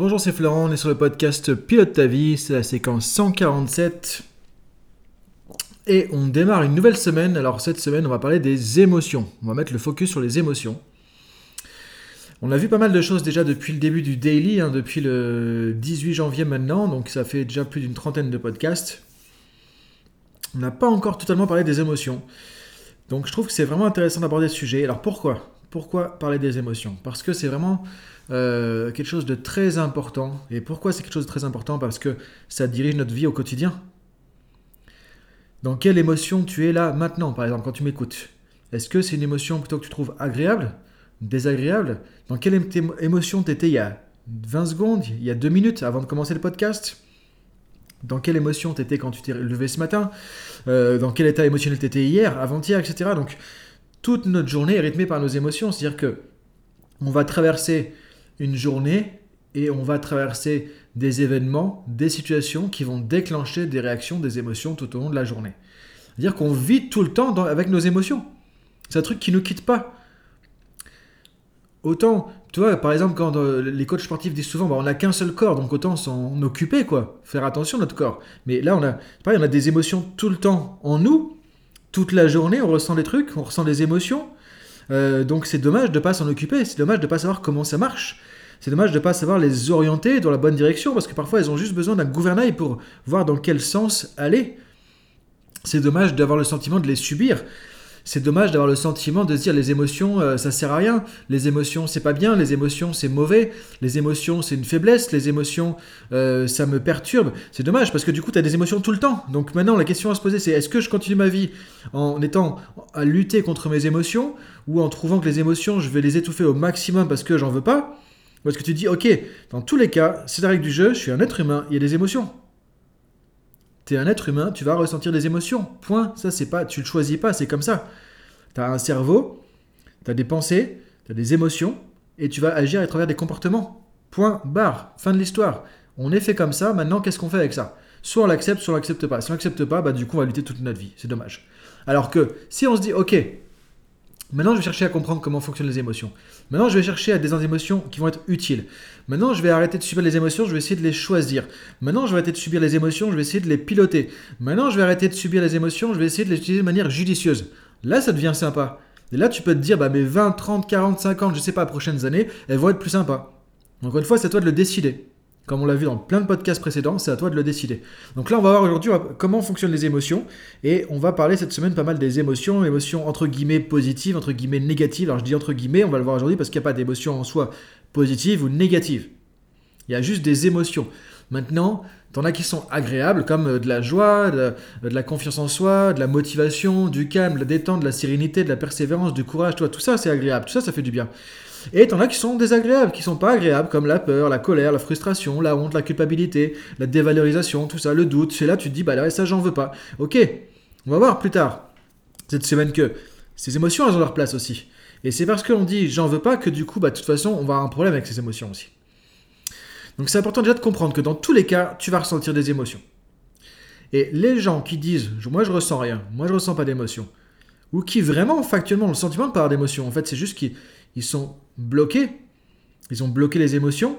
Bonjour, c'est Florent, on est sur le podcast Pilote ta vie, c'est la séquence 147. Et on démarre une nouvelle semaine. Alors cette semaine, on va parler des émotions. On va mettre le focus sur les émotions. On a vu pas mal de choses déjà depuis le début du daily, hein, depuis le 18 janvier maintenant, donc ça fait déjà plus d'une trentaine de podcasts. On n'a pas encore totalement parlé des émotions. Donc je trouve que c'est vraiment intéressant d'aborder ce sujet. Alors pourquoi? Pourquoi parler des émotions? Parce que c'est vraiment euh, quelque chose de très important. Et pourquoi c'est quelque chose de très important? Parce que ça dirige notre vie au quotidien. Dans quelle émotion tu es là maintenant, par exemple, quand tu m'écoutes? Est-ce que c'est une émotion plutôt que tu trouves agréable? Désagréable? Dans quelle émotion tu étais il y a 20 secondes, il y a 2 minutes avant de commencer le podcast? Dans quelle émotion tu étais quand tu t'es levé ce matin? Euh, Dans quel état émotionnel tu étais hier, avant-hier, etc. Donc, toute notre journée est rythmée par nos émotions. C'est-à-dire que on va traverser une journée et on va traverser des événements, des situations qui vont déclencher des réactions, des émotions tout au long de la journée. C'est-à-dire qu'on vit tout le temps avec nos émotions. C'est un truc qui ne nous quitte pas. Autant, tu vois, par exemple, quand euh, les coachs sportifs disent souvent, bah, on n'a qu'un seul corps, donc autant s'en occuper, quoi. Faire attention à notre corps. Mais là, on a, pareil, on a des émotions tout le temps en nous. Toute la journée, on ressent des trucs, on ressent des émotions. Euh, donc c'est dommage de ne pas s'en occuper, c'est dommage de ne pas savoir comment ça marche. C'est dommage de ne pas savoir les orienter dans la bonne direction, parce que parfois elles ont juste besoin d'un gouvernail pour voir dans quel sens aller. C'est dommage d'avoir le sentiment de les subir. C'est dommage d'avoir le sentiment de se dire les émotions, euh, ça sert à rien. Les émotions, c'est pas bien. Les émotions, c'est mauvais. Les émotions, c'est une faiblesse. Les émotions, euh, ça me perturbe. C'est dommage parce que du coup, tu as des émotions tout le temps. Donc maintenant, la question à se poser, c'est est-ce que je continue ma vie en étant à lutter contre mes émotions ou en trouvant que les émotions, je vais les étouffer au maximum parce que j'en veux pas? Parce que tu dis, ok, dans tous les cas, c'est la règle du jeu, je suis un être humain, il y a des émotions. Un être humain, tu vas ressentir des émotions. Point. Ça, c'est pas, tu le choisis pas, c'est comme ça. Tu as un cerveau, tu as des pensées, tu as des émotions, et tu vas agir à travers des comportements. Point, barre, fin de l'histoire. On est fait comme ça, maintenant qu'est-ce qu'on fait avec ça? Soit on l'accepte, soit on l'accepte pas. Si on l'accepte pas, bah du coup on va lutter toute notre vie. C'est dommage. Alors que si on se dit, ok, Maintenant, je vais chercher à comprendre comment fonctionnent les émotions. Maintenant, je vais chercher à des émotions qui vont être utiles. Maintenant, je vais arrêter de subir les émotions, je vais essayer de les choisir. Maintenant, je vais arrêter de subir les émotions, je vais essayer de les piloter. Maintenant, je vais arrêter de subir les émotions, je vais essayer de les utiliser de manière judicieuse. Là, ça devient sympa. Et là, tu peux te dire, bah, mes 20, 30, 40, 50, je sais pas, prochaines années, elles vont être plus sympas. Encore une fois, c'est à toi de le décider. Comme on l'a vu dans plein de podcasts précédents, c'est à toi de le décider. Donc là, on va voir aujourd'hui comment fonctionnent les émotions. Et on va parler cette semaine pas mal des émotions, émotions entre guillemets positives, entre guillemets négatives. Alors je dis entre guillemets, on va le voir aujourd'hui parce qu'il n'y a pas d'émotions en soi positives ou négatives. Il y a juste des émotions. Maintenant, t'en as qui sont agréables, comme euh, de la joie, de, la confiance en soi, de la motivation, du calme, de la détente, de la sérénité, de la persévérance, du courage. Toi, tout ça, c'est agréable. Tout ça, ça fait du bien. Et t'en as qui sont désagréables, qui sont pas agréables, comme la peur, la colère, la frustration, la honte, la culpabilité, la dévalorisation, tout ça, le doute. C'est là, tu te dis, bah ça, j'en veux pas. Ok, on va voir plus tard, cette semaine, que ces émotions, elles ont leur place aussi. Et c'est parce que l'on dit, j'en veux pas, que du coup, bah, de toute façon, on va avoir un problème avec ces émotions aussi. Donc c'est important déjà de comprendre que dans tous les cas, tu vas ressentir des émotions. Et les gens qui disent, moi je ressens rien, moi je ressens pas d'émotion, ou qui vraiment factuellement ont le sentiment de pas avoir d'émotion, en fait c'est juste qu'ils ils sont bloqués. Ils ont bloqué les émotions.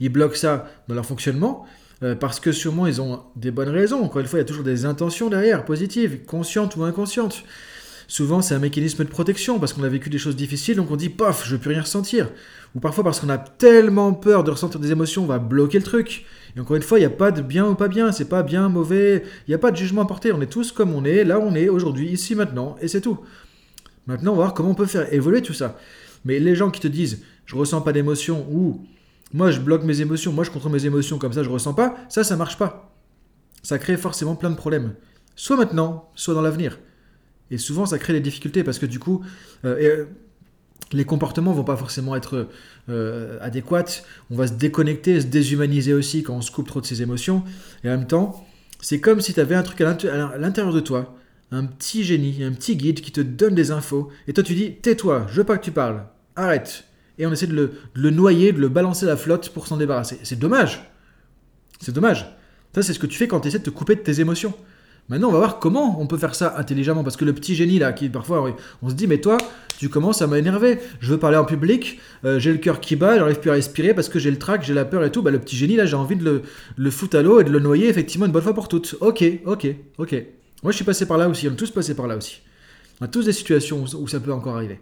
Ils bloquent ça dans leur fonctionnement euh, parce que sûrement ils ont des bonnes raisons. Encore une fois, il y a toujours des intentions derrière, positives, conscientes ou inconscientes. Souvent, c'est un mécanisme de protection parce qu'on a vécu des choses difficiles, donc on dit paf, je ne peux rien ressentir. Ou parfois parce qu'on a tellement peur de ressentir des émotions, on va bloquer le truc. Et encore une fois, il n'y a pas de bien ou pas bien, c'est pas bien, mauvais, il n'y a pas de jugement à porter. On est tous comme on est, là on est aujourd'hui, ici, maintenant, et c'est tout. Maintenant, on va voir comment on peut faire évoluer tout ça. Mais les gens qui te disent je ressens pas d'émotion ou moi je bloque mes émotions, moi je contrôle mes émotions comme ça je ressens pas, ça ça marche pas. Ça crée forcément plein de problèmes. Soit maintenant, soit dans l'avenir. Et souvent ça crée des difficultés parce que du coup euh, euh, les comportements vont pas forcément être euh, adéquats. On va se déconnecter, se déshumaniser aussi quand on se coupe trop de ses émotions. Et en même temps, c'est comme si tu avais un truc à l'intérieur de toi un petit génie, un petit guide qui te donne des infos, et toi tu dis tais-toi, je veux pas que tu parles, arrête. Et on essaie de le, noyer, de le balancer la flotte pour s'en débarrasser. C'est dommage. C'est dommage. Ça, c'est ce que tu fais quand tu essaies de te couper de tes émotions. Maintenant, on va voir comment on peut faire ça intelligemment. Parce que le petit génie, là, qui parfois, on se dit, mais toi, tu commences à m'énerver. Je veux parler en public, euh, j'ai le cœur qui bat, j'arrive plus à respirer parce que j'ai le trac, j'ai la peur et tout. Bah, le petit génie, là, j'ai envie de le, le foutre à l'eau et de le noyer, effectivement, une bonne fois pour toutes. Ok, ok, ok. Moi, je suis passé par là aussi. On est tous passés par là aussi. On a tous des situations où ça peut encore arriver.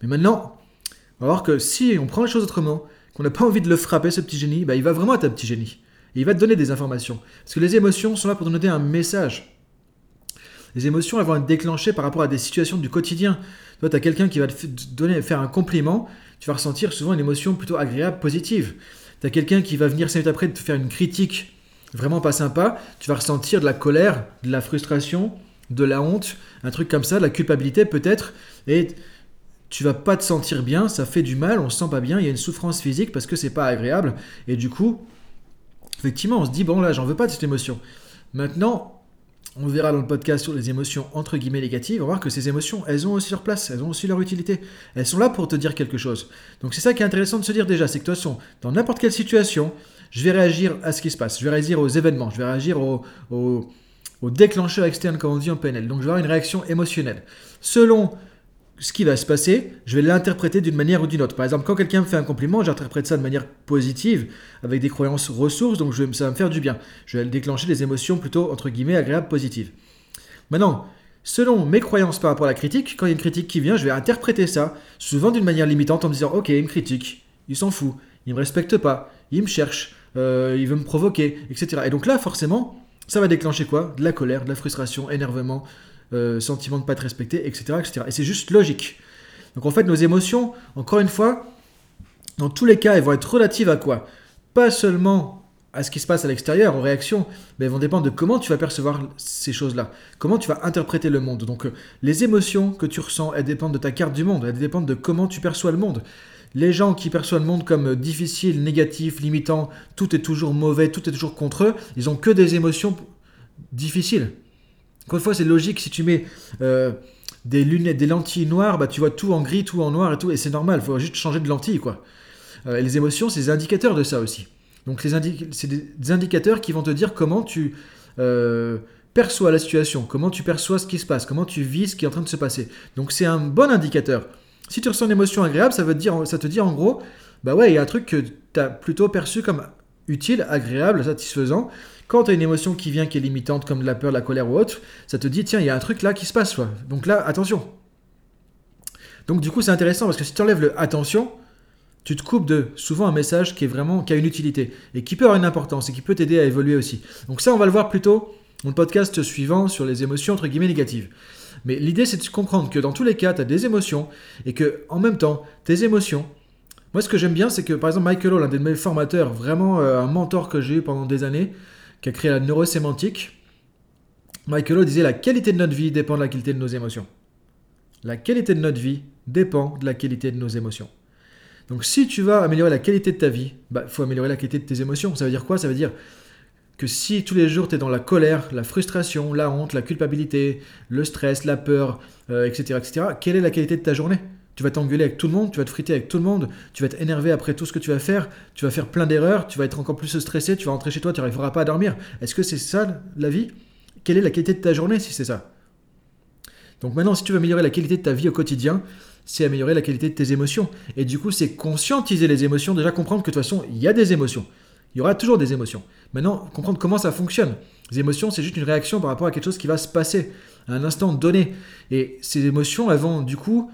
Mais maintenant, on va voir que si on prend les choses autrement, qu'on n'a pas envie de le frapper, ce petit génie, bah, il va vraiment être un petit génie. Il va te donner des informations. Parce que les émotions sont là pour te donner un message. Les émotions, elles vont être déclenchées par rapport à des situations du quotidien. Toi, tu as quelqu'un qui va te donner, faire un compliment, tu vas ressentir souvent une émotion plutôt agréable, positive. Tu as quelqu'un qui va venir 5 minutes après te faire une critique vraiment pas sympa, tu vas ressentir de la colère, de la frustration, de la honte, un truc comme ça, de la culpabilité peut-être, et tu vas pas te sentir bien, ça fait du mal, on se sent pas bien, il y a une souffrance physique parce que c'est pas agréable, et du coup, effectivement, on se dit bon là, j'en veux pas de cette émotion. Maintenant, on verra dans le podcast sur les émotions entre guillemets négatives, on va voir que ces émotions, elles ont aussi leur place, elles ont aussi leur utilité. Elles sont là pour te dire quelque chose. Donc c'est ça qui est intéressant de se dire déjà, c'est que de toute façon, dans n'importe quelle situation, je vais réagir à ce qui se passe, je vais réagir aux événements, je vais réagir aux, au déclencheur externe, comme on dit en PNL. Donc je vais avoir une réaction émotionnelle. Selon ce qui va se passer, je vais l'interpréter d'une manière ou d'une autre. Par exemple, quand quelqu'un me fait un compliment, j'interprète ça de manière positive, avec des croyances ressources, donc ça va me faire du bien. Je vais déclencher des émotions plutôt, entre guillemets, agréables, positives. Maintenant, selon mes croyances par rapport à la critique, quand il y a une critique qui vient, je vais interpréter ça, souvent d'une manière limitante, en me disant, ok, il me critique, il s'en fout, il me respecte pas, il me cherche, euh, il veut me provoquer, etc. Et donc là, forcément, ça va déclencher quoi? De la colère, de la frustration, énervement, euh, sentiment de ne pas être respecté, etc. etc. Et c'est juste logique. Donc en fait, nos émotions, encore une fois, dans tous les cas, elles vont être relatives à quoi? Pas seulement à ce qui se passe à l'extérieur, en réaction, mais elles vont dépendre de comment tu vas percevoir ces choses-là, comment tu vas interpréter le monde. Donc euh, les émotions que tu ressens, elles dépendent de ta carte du monde, elles dépendent de comment tu perçois le monde. Les gens qui perçoivent le monde comme difficile, négatif, limitant, tout est toujours mauvais, tout est toujours contre eux, ils ont que des émotions difficiles. Encore une fois, c'est logique, si tu mets euh, des lunettes, des lentilles noires, bah, tu vois tout en gris, tout en noir et tout, et c'est normal, il faut juste changer de lentille, quoi. Euh, les émotions, c'est des indicateurs de ça aussi. Donc c'est des, indicateurs qui vont te dire comment tu euh, perçois la situation, comment tu perçois ce qui se passe, comment tu vis ce qui est en train de se passer. Donc c'est un bon indicateur. Si tu ressens une émotion agréable, ça, veut dire, ça te dit en gros, bah ouais, il y a un truc que tu as plutôt perçu comme utile, agréable, satisfaisant. Quand tu as une émotion qui vient qui est limitante, comme la peur, la colère ou autre, ça te dit, tiens, il y a un truc là qui se passe. Quoi. Donc là, attention. Donc du coup, c'est intéressant parce que si tu enlèves le attention, tu te coupes de souvent un message qui est vraiment qui a une utilité et qui peut avoir une importance et qui peut t'aider à évoluer aussi. Donc ça, on va le voir plutôt dans le podcast suivant sur les émotions entre guillemets négatives. Mais l'idée, c'est de comprendre que dans tous les cas, tu as des émotions et que en même temps, tes émotions. Moi, ce que j'aime bien, c'est que par exemple, Michael Hall, un de mes formateurs, vraiment euh, un mentor que j'ai eu pendant des années, qui a créé la neurosémantique, Michael disait la qualité de notre vie dépend de la qualité de nos émotions. La qualité de notre vie dépend de la qualité de nos émotions. Donc si tu vas améliorer la qualité de ta vie, il bah, faut améliorer la qualité de tes émotions. Ça veut dire quoi? Ça veut dire que si tous les jours tu es dans la colère, la frustration, la honte, la culpabilité, le stress, la peur, etc., euh, etc., quelle est la qualité de ta journée? Tu vas t'engueuler avec tout le monde, tu vas te friter avec tout le monde, tu vas être énervé après tout ce que tu vas faire, tu vas faire plein d'erreurs, tu vas être encore plus stressé, tu vas rentrer chez toi, tu n'arriveras pas à dormir. Est-ce que c'est ça la vie? Quelle est la qualité de ta journée si c'est ça? Donc maintenant, si tu veux améliorer la qualité de ta vie au quotidien, c'est améliorer la qualité de tes émotions. Et du coup, c'est conscientiser les émotions, déjà comprendre que de toute façon, il y a des émotions. Il y aura toujours des émotions. Maintenant, comprendre comment ça fonctionne. Les émotions, c'est juste une réaction par rapport à quelque chose qui va se passer à un instant donné. Et ces émotions, elles vont du coup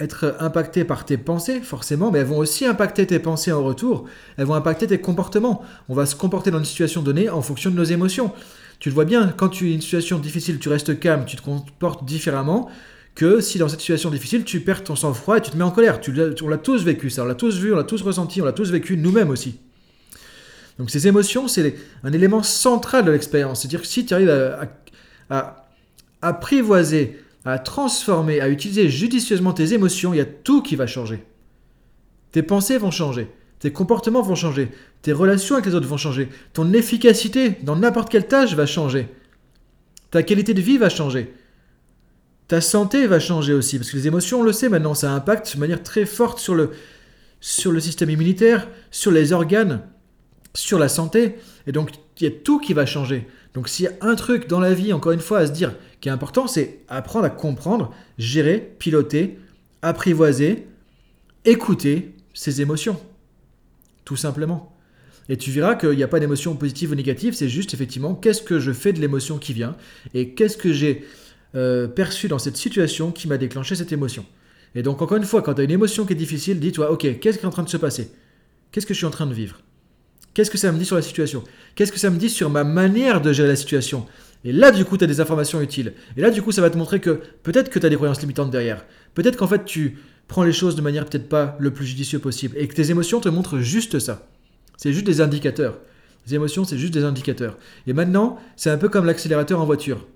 être impactées par tes pensées, forcément, mais elles vont aussi impacter tes pensées en retour. Elles vont impacter tes comportements. On va se comporter dans une situation donnée en fonction de nos émotions. Tu le vois bien, quand tu es une situation difficile, tu restes calme, tu te comportes différemment que si dans cette situation difficile, tu perds ton sang-froid et tu te mets en colère. Tu, on l'a tous vécu, ça, on l'a tous vu, on l'a tous ressenti, on l'a tous vécu nous-mêmes aussi. Donc ces émotions, c'est un élément central de l'expérience. C'est-à-dire que si tu arrives à, à apprivoiser à transformer, à utiliser judicieusement tes émotions, il y a tout qui va changer. Tes pensées vont changer, tes comportements vont changer, tes relations avec les autres vont changer, ton efficacité dans n'importe quelle tâche va changer, ta qualité de vie va changer, ta santé va changer aussi, parce que les émotions, on le sait maintenant, ça impacte de manière très forte sur le, sur le système immunitaire, sur les organes, sur la santé, et donc il y a tout qui va changer. Donc s'il y a un truc dans la vie, encore une fois, à se dire qui est important, c'est apprendre à comprendre, gérer, piloter, apprivoiser, écouter ses émotions. Tout simplement. Et tu verras qu'il n'y a pas d'émotion positive ou négative, c'est juste effectivement qu'est-ce que je fais de l'émotion qui vient et qu'est-ce que j'ai euh, perçu dans cette situation qui m'a déclenché cette émotion. Et donc encore une fois, quand tu as une émotion qui est difficile, dis-toi, ok, qu'est-ce qui est en train de se passer? Qu'est-ce que je suis en train de vivre? Qu'est-ce que ça me dit sur la situation? Qu'est-ce que ça me dit sur ma manière de gérer la situation? Et là, du coup, tu as des informations utiles. Et là, du coup, ça va te montrer que peut-être que tu as des croyances limitantes derrière. Peut-être qu'en fait, tu prends les choses de manière peut-être pas le plus judicieux possible. Et que tes émotions te montrent juste ça. C'est juste des indicateurs. Les émotions, c'est juste des indicateurs. Et maintenant, c'est un peu comme l'accélérateur en voiture.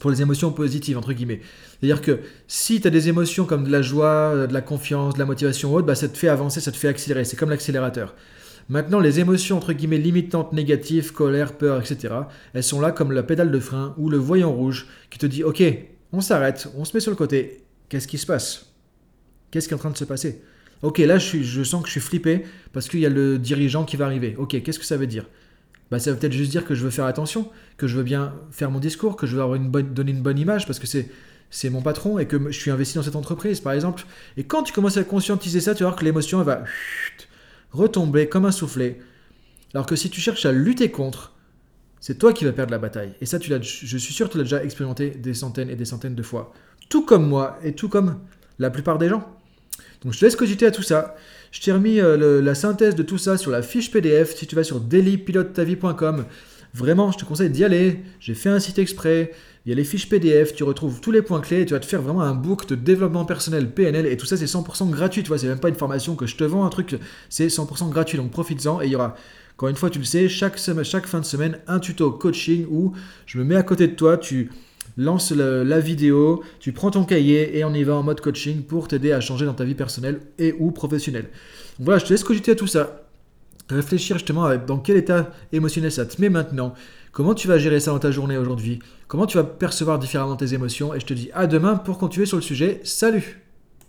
Pour les émotions positives, entre guillemets. C'est-à-dire que si tu as des émotions comme de la joie, de la confiance, de la motivation haute, bah, ça te fait avancer, ça te fait accélérer. C'est comme l'accélérateur. Maintenant, les émotions entre guillemets limitantes, négatives, colère, peur, etc., elles sont là comme la pédale de frein ou le voyant rouge qui te dit Ok, on s'arrête, on se met sur le côté. Qu'est-ce qui se passe? Qu'est-ce qui est en train de se passer? Ok, là, je, sens que je suis flippé parce qu'il y a le dirigeant qui va arriver. Ok, qu'est-ce que ça veut dire? Bah, Ça veut peut-être juste dire que je veux faire attention, que je veux bien faire mon discours, que je veux avoir une bonne, donner une bonne image parce que c'est c'est mon patron et que je suis investi dans cette entreprise, par exemple. Et quand tu commences à conscientiser ça, tu vas voir que l'émotion, va retomber comme un soufflet. Alors que si tu cherches à lutter contre, c'est toi qui vas perdre la bataille. Et ça, tu je suis sûr que tu l'as déjà expérimenté des centaines et des centaines de fois. Tout comme moi et tout comme la plupart des gens. Donc je te laisse cogiter à tout ça. Je t'ai remis euh, la synthèse de tout ça sur la fiche PDF. Si tu vas sur dailypilotetavie.com, vraiment, je te conseille d'y aller. J'ai fait un site exprès. Il y a les fiches PDF, tu retrouves tous les points clés tu vas te faire vraiment un book de développement personnel PNL et tout ça c'est 100% gratuit, tu vois, c'est même pas une formation que je te vends un truc, c'est 100% gratuit donc profites-en et il y aura encore une fois, tu le sais, chaque, chaque fin de semaine, un tuto coaching où je me mets à côté de toi, tu lances la vidéo, tu prends ton cahier et on y va en mode coaching pour t'aider à changer dans ta vie personnelle et ou professionnelle. Donc voilà, je te laisse cogiter à tout ça. Réfléchir justement dans quel état émotionnel ça te met maintenant. Comment tu vas gérer ça dans ta journée aujourd'hui? Comment tu vas percevoir différemment tes émotions? Et je te dis à demain pour continuer sur le sujet. Salut